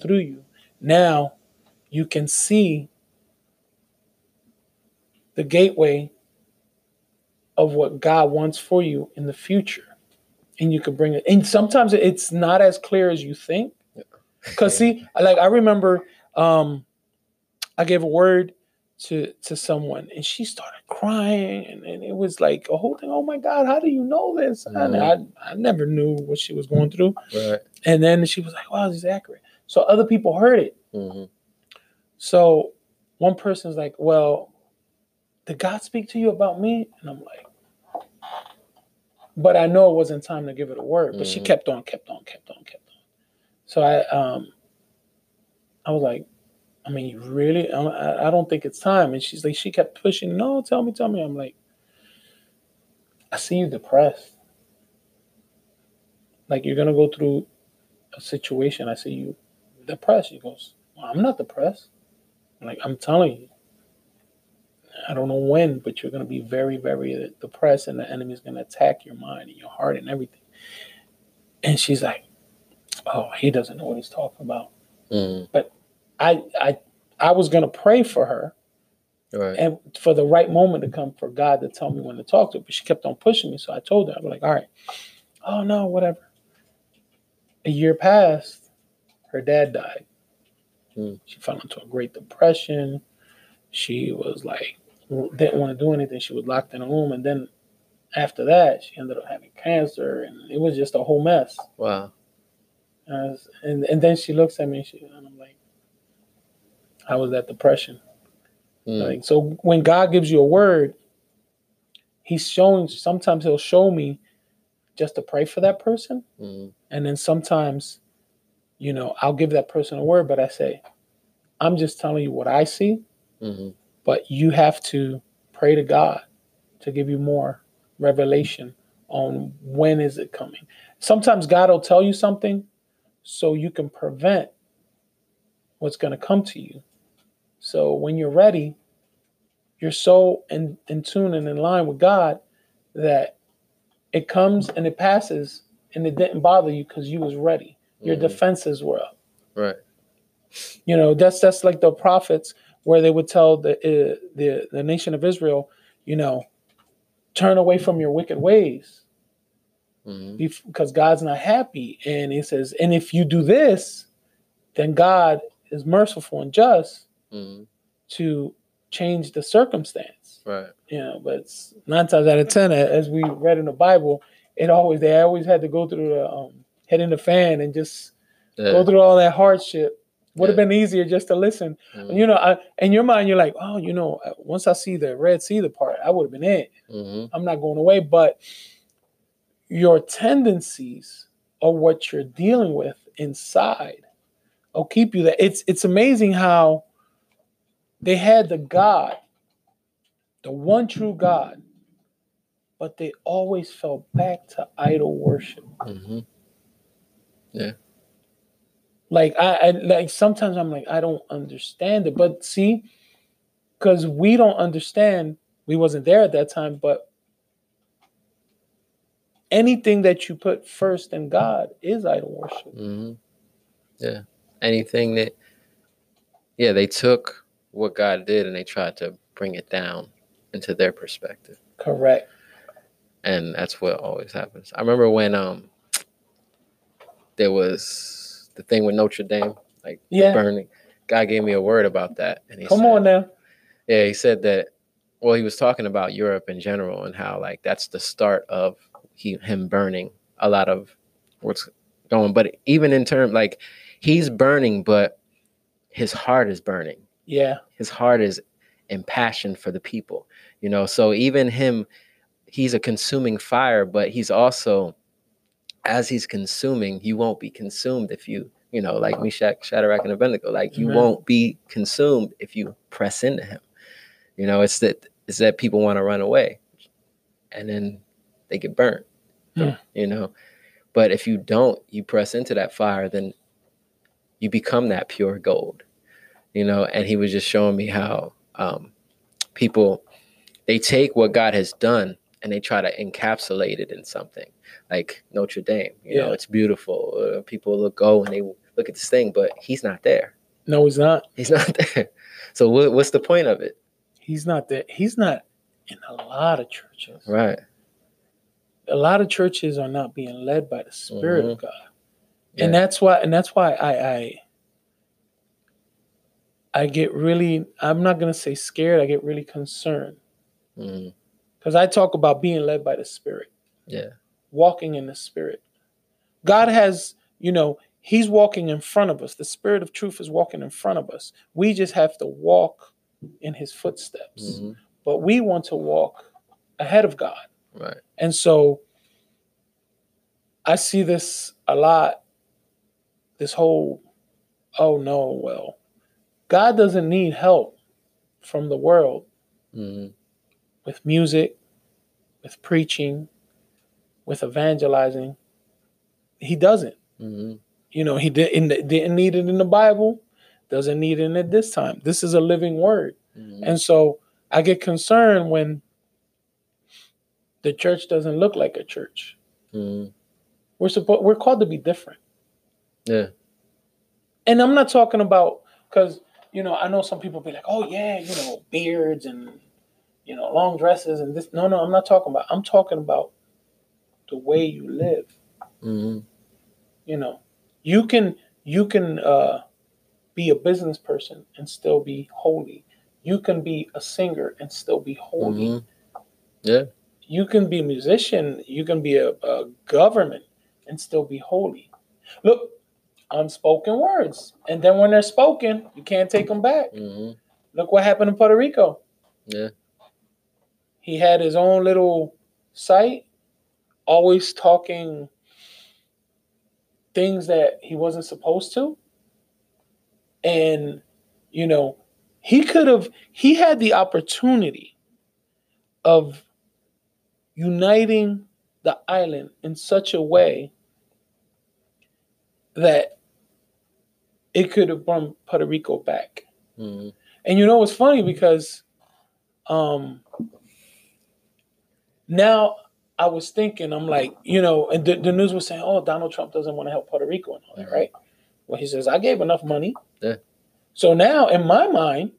through you. Now you can see the gateway of what God wants for you in the future. And you can bring it. And sometimes it's not as clear as you think. Cause see, like I remember um I gave a word to to someone and she started crying and, and it was like a whole thing. Oh my God, how do you know this? And I, I never knew what she was going through. Right. And then she was like, wow, this is accurate. So other people heard it. hmm So one person's like, well, did God speak to you about me? And I'm like, but I know it wasn't time to give it a word. But she Mhm. kept on, kept on, kept on, kept on. So I um I was like, I mean, you really? I, I- I don't think it's time. And she's like, she kept pushing. No, tell me, tell me. I'm like, I see you depressed. Like you're gonna go through a situation. I see you depressed. She goes, well, I'm not depressed. I'm like, I'm telling you. I don't know when, but you're gonna be very, very depressed, and the enemy's gonna attack your mind and your heart and everything. And she's like, Oh, he doesn't know what he's talking about. hmm I I I was gonna pray for her Right. and for the right moment to come for God to tell me when to talk to her. But she kept on pushing me. So I told her, I was like, all right, oh no, whatever. A year passed, her dad died. Hmm. She fell into a great depression. She was like didn't want to do anything. She was locked in a room. And then after that, she ended up having cancer and it was just a whole mess. Wow. And, was- and, and then she looks at me and, she, and I'm like, how was that depression? Mm. Like, so when God gives you a word, He's showing. Sometimes He'll show me just to pray for that person, Mhm. and then sometimes, you know, I'll give that person a word, but I say, I'm just telling you what I see, Mhm. but you have to pray to God to give you more revelation on when is it coming. Sometimes God will tell you something so you can prevent what's going to come to you. So when you're ready, you're so in, in tune and in line with God that it comes and it passes and it didn't bother you because you was ready. Your Mhm. defenses were up. Right. You know, that's that's like the prophets where they would tell the uh, the the nation of Israel, you know, turn away from your wicked ways hmm because God's not happy. And he says, and if you do this, then God is merciful and just hmm to change the circumstance. Right. You know, but it's nine times out of ten, as we read in the Bible, it always they always had to go through the um, head in the fan and just Yeah. go through all that hardship. Would have Yeah. been easier just to listen. Mhm. You know, I, in your mind, you're like, oh, you know, once I see the Red Sea the part, I would have been it. Mhm. I'm not going away. But your tendencies or what you're dealing with inside will keep you there. It's it's amazing how they had the God, the one true God, but they always fell back to idol worship. Mhm. Like I, I like sometimes I'm like I don't understand it, but see, because we don't understand, we wasn't there at that time, but anything that you put first in God is idol worship. hmm Yeah. Anything that, yeah, they took what God did and they tried to bring it down into their perspective. Correct. And that's what always happens. I remember when um there was the thing with Notre Dame, like Yeah. burning. God gave me a word about that. And he Come said, on now. Yeah, he said that. Well, he was talking about Europe in general and how like that's the start of he him burning a lot of what's going. But even in terms like he's burning, but his heart is burning. Yeah. His heart is impassioned for the people. You know, so even him, he's a consuming fire, but he's also as he's consuming, you won't be consumed if you, you know, like Meshach, Shadrach, and Abednego. Like you Amen. won't be consumed if you press into him. You know, it's that it's that people want to run away, and then they get burnt. Hmm. You know, but if you don't, you press into that fire, then you become that pure gold. You know, and he was just showing me how um, people they take what God has done and they try to encapsulate it in something like Notre Dame. You know, it's beautiful. Uh, people will go and they look at this thing, but he's not there. No, he's not. He's not there. So what, what's the point of it? He's not there. He's not in a lot of churches. Right. A lot of churches are not being led by the Spirit of God. Yeah. And that's why and that's why I I I get really I'm not gonna say scared, I get really concerned. Mhm. Because I talk about being led by the Spirit. Yeah. walking in the spirit. God has, you know, He's walking in front of us. The Spirit of truth is walking in front of us. We just have to walk in His footsteps. Mhm. But we want to walk ahead of God. Right. And so I see this a lot. This whole, oh no, well, God doesn't need help from the world Mhm. with music, with preaching, with evangelizing. He doesn't. Mhm. You know, he didn't didn't need it in the Bible, doesn't need it at this time. This is a living word. Mhm. And so I get concerned when the church doesn't look like a church. Mhm. We're supposed we're called to be different. Yeah. And I'm not talking about because you know I know some people be like, oh yeah, you know, beards and you know long dresses and this. No, no, I'm not talking about. I'm talking about the way you live. Mhm. You know, you can you can uh, be a business person and still be holy. You can be a singer and still be holy. Mhm. Yeah. You can be a musician. You can be a, a government and still be holy. Look, unspoken words, and then when they're spoken, you can't take them back. Mhm. Look what happened in Puerto Rico. Yeah. He had his own little site, always talking things that he wasn't supposed to. And, you know, he could have, he had the opportunity of uniting the island in such a way that it could have brought Puerto Rico back. Mhm. And you know what's funny because um now I was thinking, I'm like, you know, and the, the news was saying, oh, Donald Trump doesn't want to help Puerto Rico and all that, right? Well, he says, I gave enough money. Yeah. So now in my mind,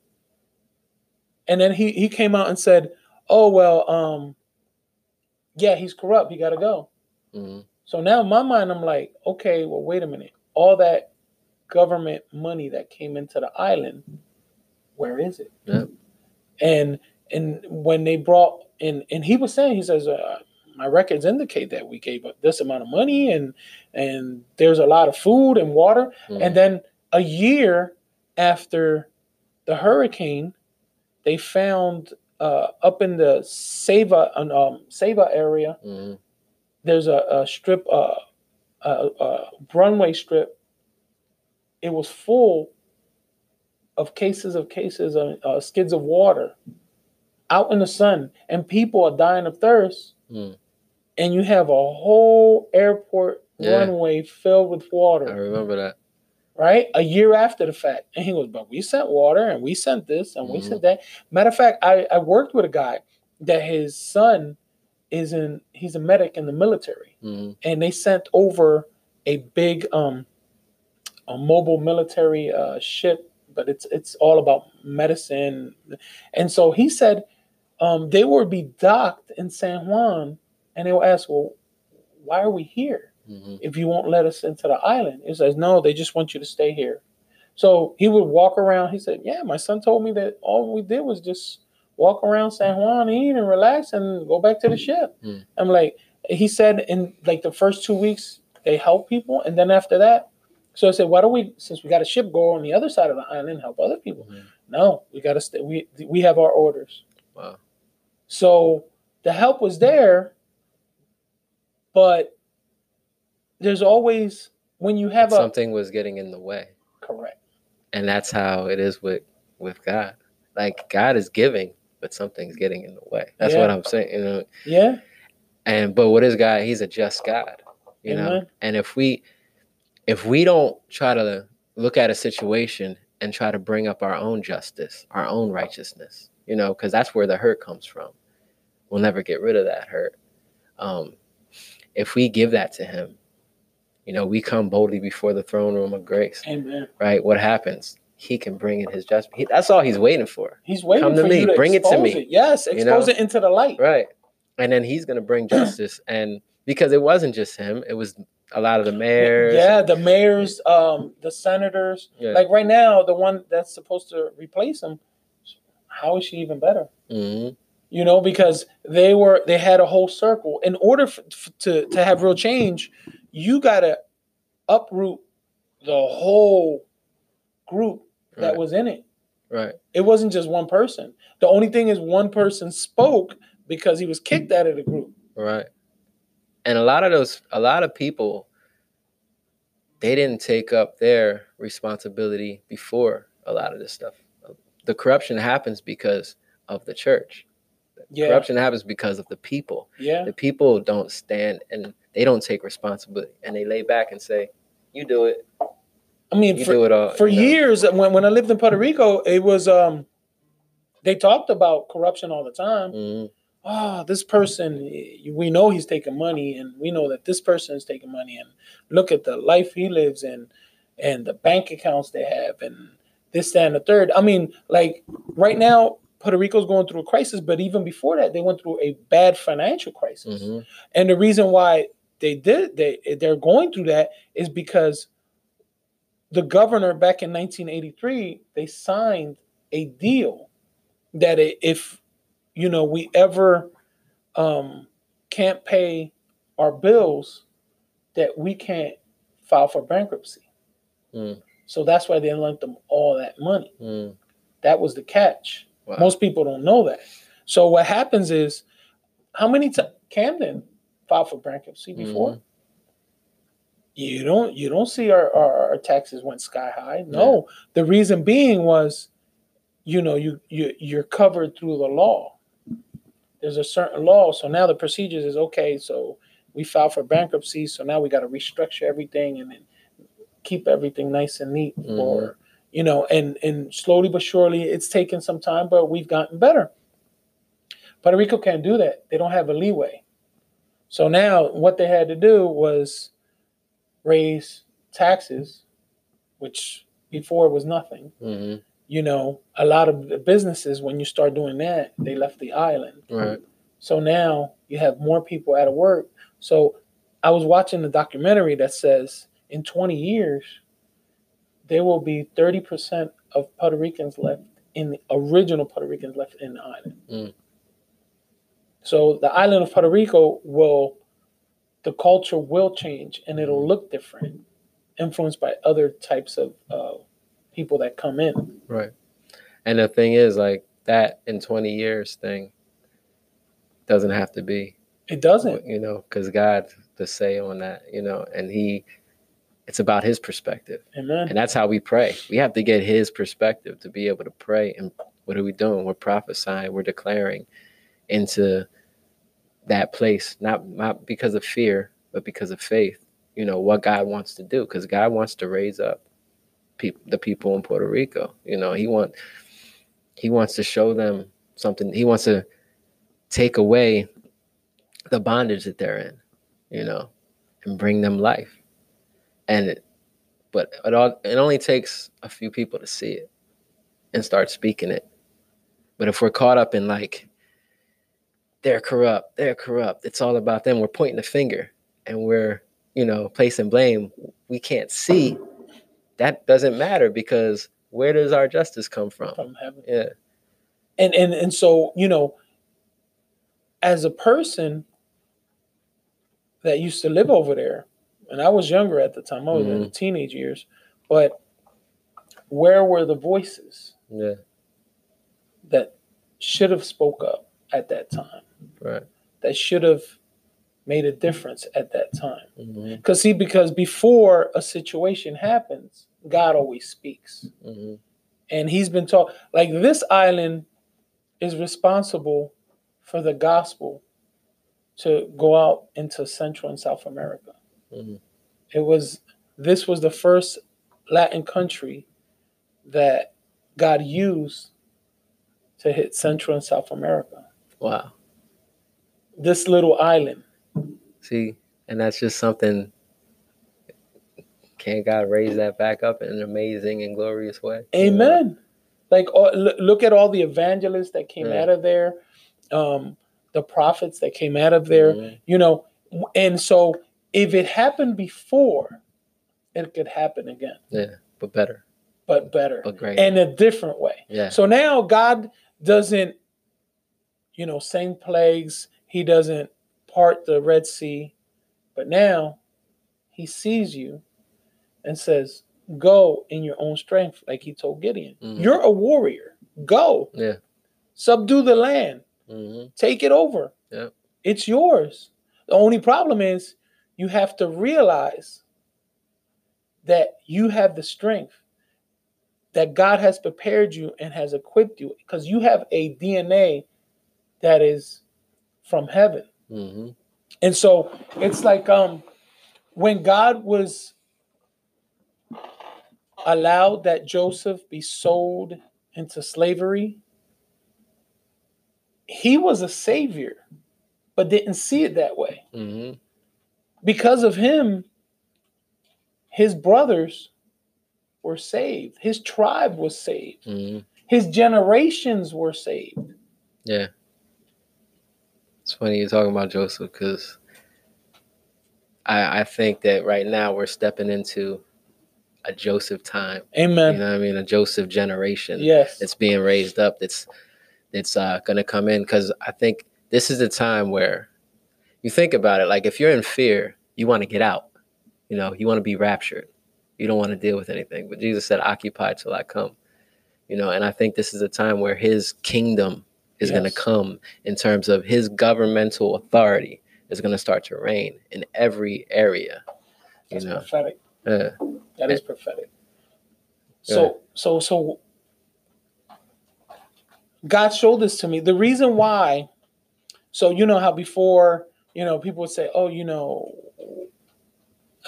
and then he he came out and said, Oh, well, um, yeah, he's corrupt, he gotta go. Mhm. So now in my mind, I'm like, okay, well, wait a minute. All that government money that came into the island, where is it? Yeah. And and when they brought in, and he was saying, he says, uh, my records indicate that we gave up this amount of money, and and there's a lot of food and water. Mhm. And then a year after the hurricane, they found uh, up in the Ceiba um, Ceiba area Mhm. there's a, a strip, uh, a, a runway strip. It was full of cases of cases of uh, skids of water out in the sun, and people are dying of thirst. Mm. And you have a whole airport Yeah. runway filled with water, I remember that. right? A year after the fact. And he goes, But we sent water and we sent this and we Mhm. sent that. Matter of fact, I, I worked with a guy that his son is in, he's a medic in the military Mhm. and they sent over a big um a mobile military uh ship but it's it's all about medicine and so he said um they would be docked in san juan and they will ask well why are we here Mhm. if you won't let us into the island he says no they just want you to stay here so he would walk around he said yeah my son told me that all we did was just walk around san juan eat and relax and go back to the ship Hmm. i'm like he said in like the first two weeks they help people and then after that so i said why don't we since we got a ship go on the other side of the island and help other people Mhm. no we got to stay we we have our orders Wow. So the help was there but there's always when you have a Something was getting in the way. correct And that's how it is with with God. Like God is giving, but something's getting in the way. That's Yeah. what I'm saying. You know, yeah and but what is God? He's a just God. You know, and if we if we don't try to look at a situation and try to bring up our own justice, our own righteousness, you know, because that's where the hurt comes from. We'll never get rid of that hurt. Um, if we give that to Him, You know, we come boldly before the throne room of grace, Amen. right? What happens? He can bring in his judgment. He, that's all he's waiting for, He's waiting Come to for me, you to bring it to expose me. Yes, You expose know? it into the light. right? And then he's gonna bring justice, and because it wasn't just him, it was a lot of the mayors. Yeah, and- the mayors, um, the senators. yeah. Like right now, the one that's supposed to replace him, how is she even better? Mhm. You know, because they were they had a whole circle. In order f- f- to to have real change, you gotta uproot the whole group that Right. was in it. right. It wasn't just one person. The only thing is one person spoke because he was kicked out of the group. Right. And a lot of those, a lot of people, they didn't take up their responsibility before a lot of this stuff. The corruption happens because of the church. Yeah, Corruption happens because of the people. yeah, The people don't stand and they don't take responsibility and they lay back and say, "You do it. I mean, You for, do it all." for you know? years when when I lived in Puerto Rico, it was um, they talked about corruption all the time. Mhm. oh, this person, we know he's taking money, and we know that this person is taking money, and look at the life he lives in, and the bank accounts they have, and this, that, and the third. I mean, like right now, Puerto Rico's going through a crisis, but even before that, they went through a bad financial crisis, Mhm. and the reason why they did they they're going through that is because the governor back in 1983 they signed a deal that if you know we ever um, can't pay our bills that we can't file for bankruptcy Mm. so that's why they lent them all that money Mm. that was the catch Wow. most people don't know that so what happens is how many times camden filed for bankruptcy before Mhm. you don't you don't see our, our, our taxes went sky high no the reason being was you know you, you you're covered through the law there's a certain law so now the procedures is okay so we filed for bankruptcy so now we got to restructure everything and then keep everything nice and neat Mhm. for you know and and slowly but surely it's taken some time but we've gotten better puerto rico can't do that they don't have a leeway so now what they had to do was raise taxes which before was nothing Mhm. you know a lot of the businesses when you start doing that they left the island Right. so now you have more people out of work. So I was watching the documentary that says in 20 years, there will be 30% of Puerto Ricans left in the original Puerto Ricans left in the island. Mm. So the island of Puerto Rico will, the culture will change and it'll look different, influenced by other types of uh, people that come in. Right. And the thing is, like that in 20 years thing doesn't have to be, It doesn't. you know, because God the say on that, you know, and He, it's about His perspective, Amen. and that's how we pray. We have to get His perspective to be able to pray. And what are we doing? We're prophesying. We're declaring into that place, not not because of fear, but because of faith. You know what God wants to do, because God wants to raise up people, the people in Puerto Rico. You know, He want He wants to show them something. He wants to take away the bondage that they're in, you know, and bring them life. And it, but it all it only takes a few people to see it and start speaking it. But if we're caught up in like they're corrupt, they're corrupt, it's all about them. We're pointing the finger and we're, you know, placing blame. We can't see. That doesn't matter because where does our justice come from? From heaven. Yeah. and and and so you know as a person that used to live over there and i was younger at the time. I was in the teenage years. But where were the voices Yeah. that should have spoke up at that time? Right. that should have made a difference at that time? Hmm because see because before a situation happens god always speaks. Hmm and he's been taught like this island is responsible for the gospel to go out into Central and South America. Hmm It was this was the first Latin country that God used to hit Central and South America. Wow. This little island. See, and that's just something Can't God raise that back up in an amazing and glorious way? Amen. Like uh, look at all the evangelists that came Yeah. out of there, um, the prophets that came out of there. Mhm. You know, and so if it happened before, it could happen again, Yeah, but better, but better but great. and a different way. yeah, So now God doesn't, you know, send plagues. He doesn't part the Red Sea, but now He sees you and says, "Go in your own strength," like He told Gideon. Mhm. You're a warrior. Go, yeah. subdue the land, hmm take it over. Yeah. It's yours. The only problem is you have to realize that you have the strength that God has prepared you and has equipped you because you have a DNA that is from heaven. hmm And so it's like um when God was allowed that Joseph be sold into slavery, he was a savior, but didn't see it that way. hmm Because of him, his brothers were saved, his tribe was saved, hmm his generations were saved. Yeah. It's funny you're talking about Joseph because I I think that right now we're stepping into a Joseph time. Amen. You know what I mean? A Joseph generation. yes. It's being raised up. That's that's uh, gonna come in because I think this is the time where you think about it. Like if you're in fear, you want to get out. You know, you want to be raptured. You don't want to deal with anything. But Jesus said, "Occupy till I come." You know, and I think this is a time where His kingdom is going to come in terms of His governmental authority is going to start to reign in every area. You That's know, prophetic. uh, That is prophetic. So so so God showed this to me. The reason why, so you know how before, you know, people would say, oh, you know,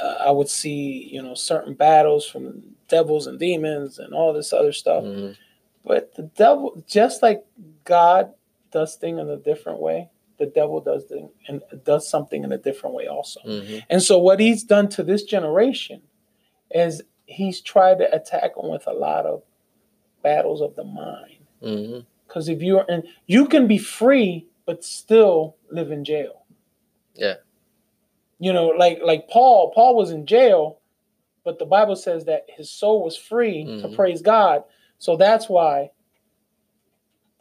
uh, I would see, you know, certain battles from devils and demons and all this other stuff. mhm, But the devil, just like God does thing in a different way, the devil does thing and does something in a different way also. mhm, And so what he's done to this generation is he's tried to attack them with a lot of battles of the mind. Because if you're and you can be free but still live in jail. Yeah. You know, like like Paul. Paul was in jail, but the Bible says that his soul was free to Mhm. praise God. So that's why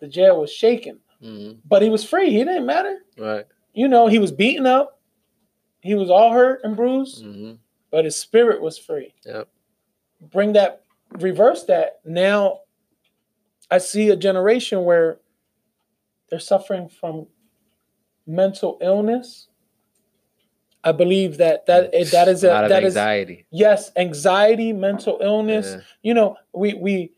the jail was shaken. mhm. But he was free. He didn't matter. Right. You know, he was beaten up. He was all hurt and bruised hmm but his spirit was free. Yep. Bring that, reverse that. Now I see a generation where they're suffering from mental illness. I believe that that that is a lot a, of that is anxiety. yes, anxiety, mental illness. Yeah. You know, we we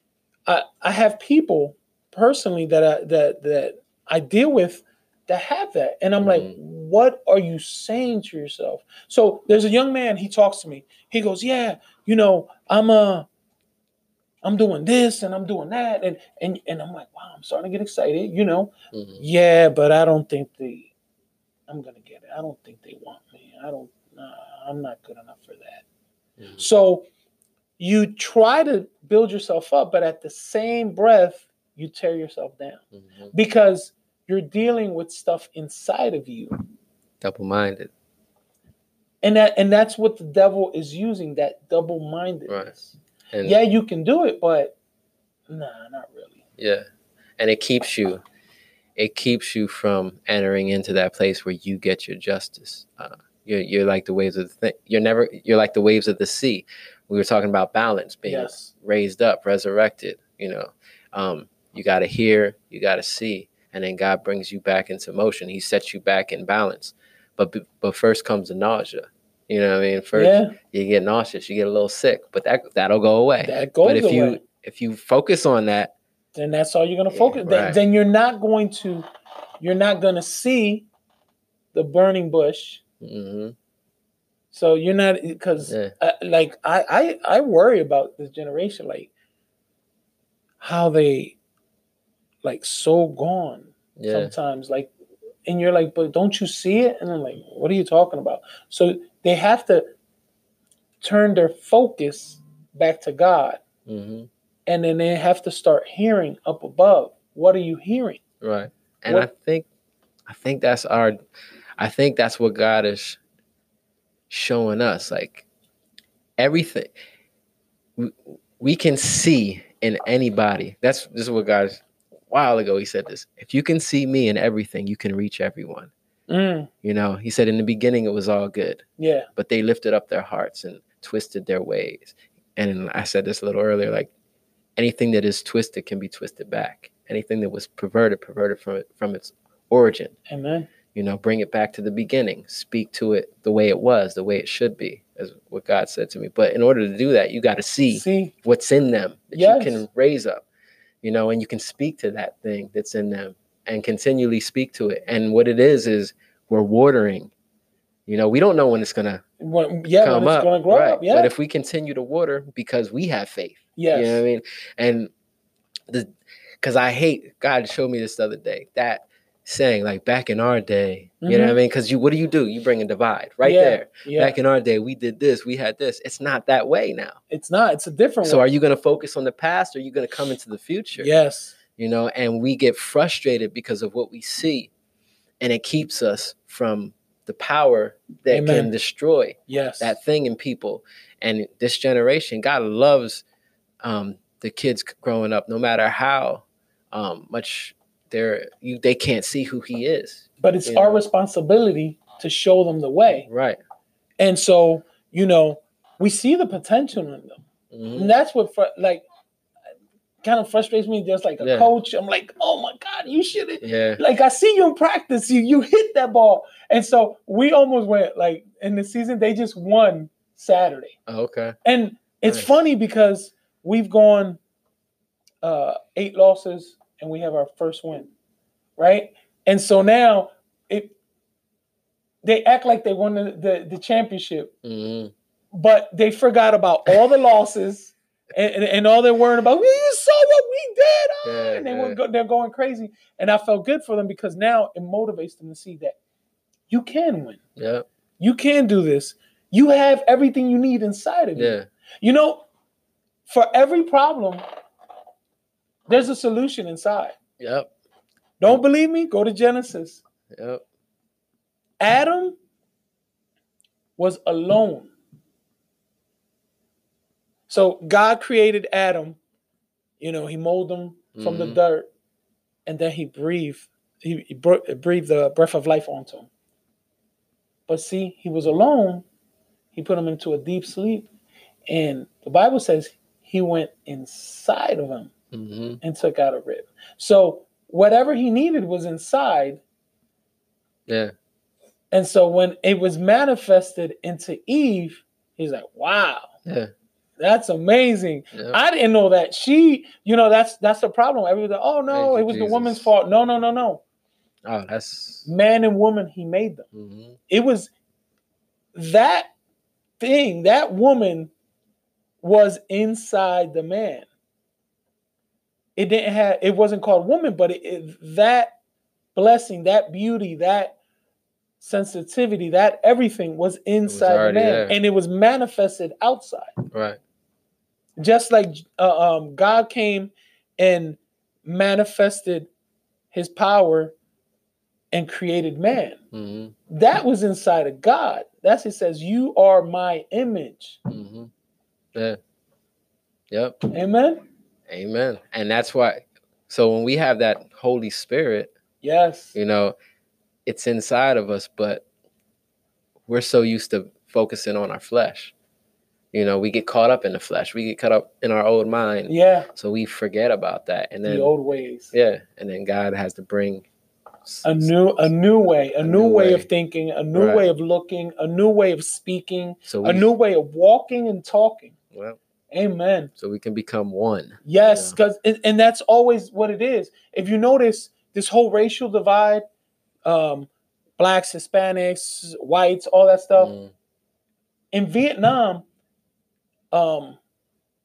I, I have people personally that I that that I deal with that have that. And I'm like, Mhm. what are you saying to yourself? So there's a young man, he talks to me. He goes, Yeah, you know, I'm uh I'm doing this and I'm doing that. And and and I'm like, wow, I'm starting to get excited, you know. Mhm. Yeah, but I don't think they I'm gonna get it. I don't think they want me. I don't nah, I'm not good enough for that. Mhm. So you try to build yourself up, but at the same breath, you tear yourself down Mhm. because you're dealing with stuff inside of you. Double-minded. And that and that's what the devil is using, that double-mindedness. And Yeah, you can do it, but nah, not really. Yeah. And it keeps you it keeps you from entering into that place where you get your justice. Uh, you're, you're like the waves of the thing. You're never you're like the waves of the sea. We were talking about balance being Yes. raised up, resurrected, you know. Um, you got to hear, you got to see, and then God brings you back into motion. He sets you back in balance. But but first comes the nausea. You know what I mean? First yeah, you get nauseous, you get a little sick, but that that'll go away. that goes but if away. you if you focus on that, then that's all you're gonna Yeah, focus. Then, right. then you're not going to, you're not gonna see the burning bush. mhm, So you're not because yeah, uh, like I, I I worry about this generation, like how they like so gone yeah, sometimes, like, and you're like, but don't you see it? And I'm like, what are you talking about? So they have to turn their focus back to God. hmm And then they have to start hearing up above. What are you hearing? Right. And What- I think I think that's our I think that's what God is showing us. Like everything we, we can see in anybody. That's this is what God a while ago he said this. If you can see me in everything, you can reach everyone. Mm, You know, he said in the beginning it was all good, yeah. but they lifted up their hearts and twisted their ways. And I said this a little earlier, like anything that is twisted can be twisted back. Anything that was perverted, perverted from it from its origin. Amen. You know, bring it back to the beginning. Speak to it the way it was, the way it should be, is what God said to me. But in order to do that, you got to see See, what's in them that Yes. you can raise up. You know, and you can speak to that thing that's in them and continually speak to it. And what it is is we're watering. You know, we don't know when it's gonna when, yeah, come when it's up. going to grow right. up. Yeah. But if we continue to water because we have faith, yes. you know what I mean? And the because I hate God showed me this the other day that saying like back in our day, you know what I Mhm. mean? Because you what do you do? You bring a divide right Yeah, there. Yeah. Back in our day, we did this, we had this. It's not that way now. it's not. It's a different So one. are you going to focus on the past or are you going to come into the future? Yes. You know, and we get frustrated because of what we see and it keeps us from the power that Amen. can destroy Yes. that thing in people. And this generation, God loves um, the kids growing up, no matter how um, much they're you they can't see who He is. but it's our know. responsibility to show them the way. Right. And so, you know, we see the potential in them. Mhm. And that's what fr- like kind of frustrates me just like a Yeah. coach. I'm like, "Oh my god, you should have Yeah. like I see you in practice, you you hit that ball." And so, we almost went like in the season they just won Saturday. Oh, okay. And it's Nice. funny because we've gone uh eight losses and we have our first win. Right? And so now it they act like they won the, the, the championship, hmm but they forgot about all the losses and, and, and all they're worrying about. "Well, You saw what we did, ah," Yeah, and they yeah. were go, they're going crazy. And I felt good for them because now it motivates them to see that you can win. Yeah. You can do this. You have everything you need inside of you. Yeah. You know, for every problem, there's a solution inside. Yep. Don't believe me? Go to Genesis. Yep. Adam was alone. So God created Adam. You know, he molded him from the Mhm. dirt, and then he breathed. He, he breathed the breath of life onto him. But see, he was alone. He put him into a deep sleep, and the Bible says he went inside of him hmm and took out a rib. So whatever he needed was inside, Yeah. and so when it was manifested into Eve, he's like, "Wow, Yeah. that's amazing." Yep. I didn't know that. She, you know, that's that's the problem. Everybody, oh no, Thank it was the woman's fault. No, no, no, no. oh, that's. Man and woman, he made them. hmm It was that thing, that woman was inside the man. It didn't have. It wasn't called woman, but it, it that blessing, that beauty, that sensitivity, that everything was inside the man, there. and it was manifested outside. Right. just like uh, um, God came and manifested His power and created man. hmm That was inside of God. That's it says, "You are my image." hmm Yeah. Yep. Amen. Amen. And that's why. So when we have that Holy Spirit, Yes. you know, it's inside of us, but we're so used to focusing on our flesh. You know, we get caught up in the flesh. We get caught up in our old mind. Yeah. So we forget about that. And then the old ways. yeah, and then God has to bring A new, a new way, a, A new, new way, way. of thinking, a new Right. way of looking, a new way of speaking, so a new way of walking and talking. Well, Amen. so we can become one. Yes, Yeah. because and, and that's always what it is. If you notice this whole racial divide, um, blacks, Hispanics, whites, all that stuff Mm, in Vietnam, um,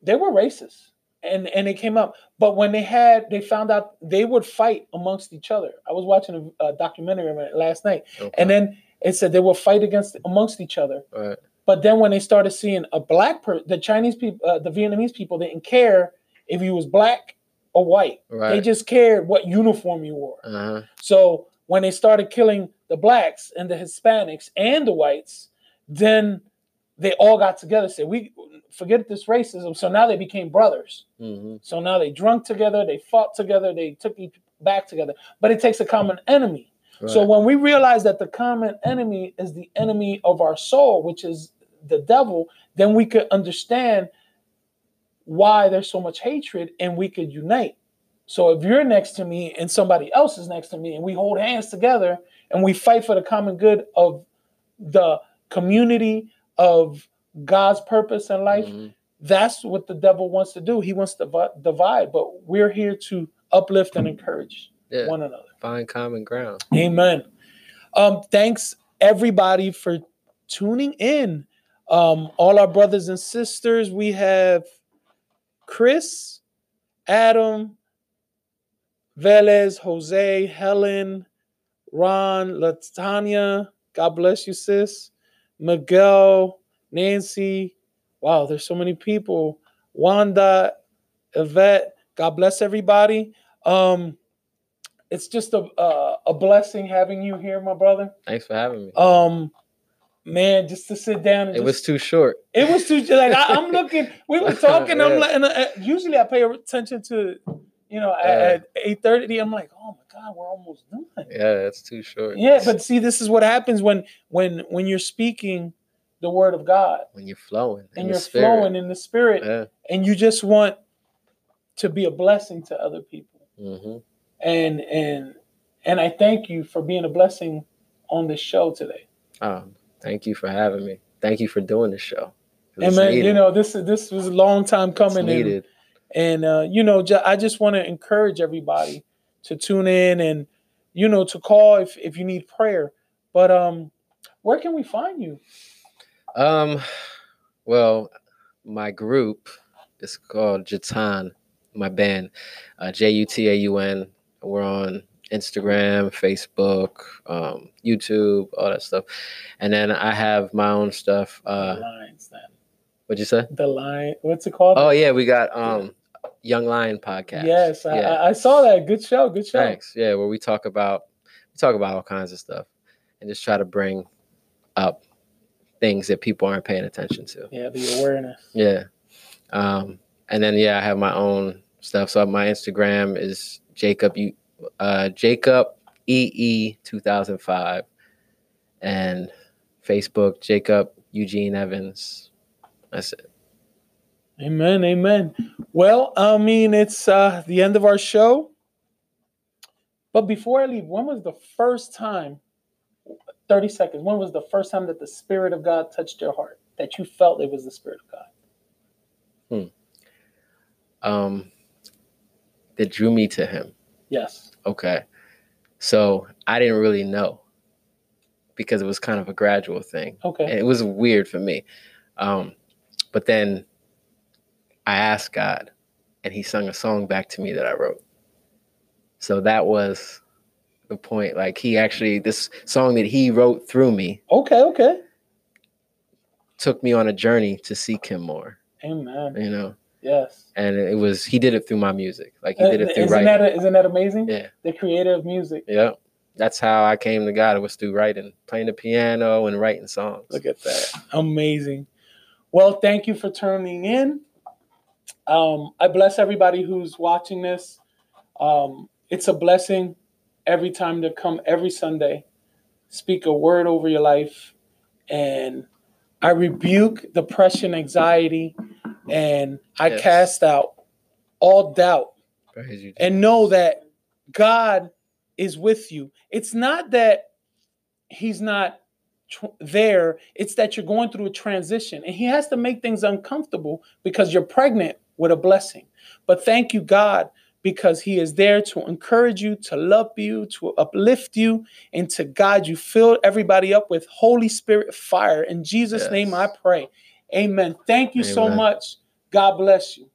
they were racist, and and it came up. But when they had, they found out they would fight amongst each other. I was watching a, a documentary last night, okay. and then it said they would fight against amongst each other. right. But then when they started seeing a black person, the Chinese people, uh, the Vietnamese people didn't care if you was black or white. Right. They just cared what uniform you wore. uh-huh. So when they started killing the blacks and the Hispanics and the whites, then they all got together. Said we forget this racism. So now they became brothers. hmm So now they drunk together, they fought together, they took each back together. But it takes a common enemy. So when we realize that the common enemy is the enemy of our soul, which is the devil, then we could understand why there's so much hatred and we could unite. So if you're next to me and somebody else is next to me and we hold hands together and we fight for the common good of the community of God's purpose in life, Mhm. that's what the devil wants to do. He wants to divide, but we're here to uplift and encourage yeah, one another. find common ground. Amen. Um, thanks everybody for tuning in. Um, all our brothers and sisters, we have Chris, Adam, Velez, Jose, Helen, Ron, Latanya. God bless you, sis. Miguel, Nancy. Wow, there's so many people. Wanda, Yvette. God bless everybody. Um, it's just a uh, a blessing having you here, my brother. Thanks for having me. Um, man, just to sit down and it just, was too short. it was too like I, I'm looking. We were talking. I'm like, and, uh, usually I pay attention to, you know, Yeah. at, eight thirty. I'm like, oh my god, we're almost done. Yeah, it's too short. Yeah, but see, this is what happens when when when you're speaking the word of God when you're flowing and you're spirit. flowing in the spirit, Yeah. and you just want to be a blessing to other people. hmm And and and I thank you for being a blessing on this show today. Oh, thank you for having me. Thank you for doing the show. And man, needed. you know, this this was a long time coming. And, and uh, you know, ju- I just want to encourage everybody to tune in and you know to call if if you need prayer. But um, where can we find you? Um, well, my group is called Jutaun, my band, uh, J U T A U N. We're on Instagram, Facebook, um, YouTube, all that stuff. And then I have my own stuff. the Uh, lines, then. what'd you say? The line. What's it called? Oh yeah, we got um Young Lion podcast. yes, I, yeah. I, I saw that. Good show. Good show. Thanks. Yeah, where we talk about we talk about all kinds of stuff and just try to bring up things that people aren't paying attention to. Yeah, the awareness. Yeah. Um, and then yeah, I have my own stuff. So my Instagram is Jacob you uh Jacob EE 2005 and Facebook Jacob Eugene Evans. That's it. Amen. Amen. Well, I mean, it's uh, the end of our show. But before I leave, when was the first time? Thirty seconds. When was the first time that the Spirit of God touched your heart? That you felt it was the Spirit of God? Um that drew me to him. Yes. Okay. So I didn't really know because it was kind of a gradual thing. Okay. And it was weird for me. Um, but then I asked God and he sung a song back to me that I wrote. So that was the point. Like he actually, this song that he wrote through me Okay. Okay. took me on a journey to seek him more, Amen. you know? Yes. And it was, he did it through my music. Like he Uh, did it through isn't writing. that isn't that amazing? Yeah. The creator of music. Yeah. That's how I came to God. It was through writing, playing the piano and writing songs. Look at that. Amazing. Well, thank you for tuning in. Um, I bless everybody who's watching this. Um, it's a blessing every time to come every Sunday, speak a word over your life. And I rebuke depression, anxiety, and I Yes. cast out all doubt you. and know that God is with you. It's not that He's not tr- there, it's that you're going through a transition and He has to make things uncomfortable because you're pregnant with a blessing. But thank you, God, because He is there to encourage you, to love you, to uplift you, and to guide you. Fill everybody up with Holy Spirit fire. In Jesus' Yes. name I pray. Amen. Thank you so much. God bless you.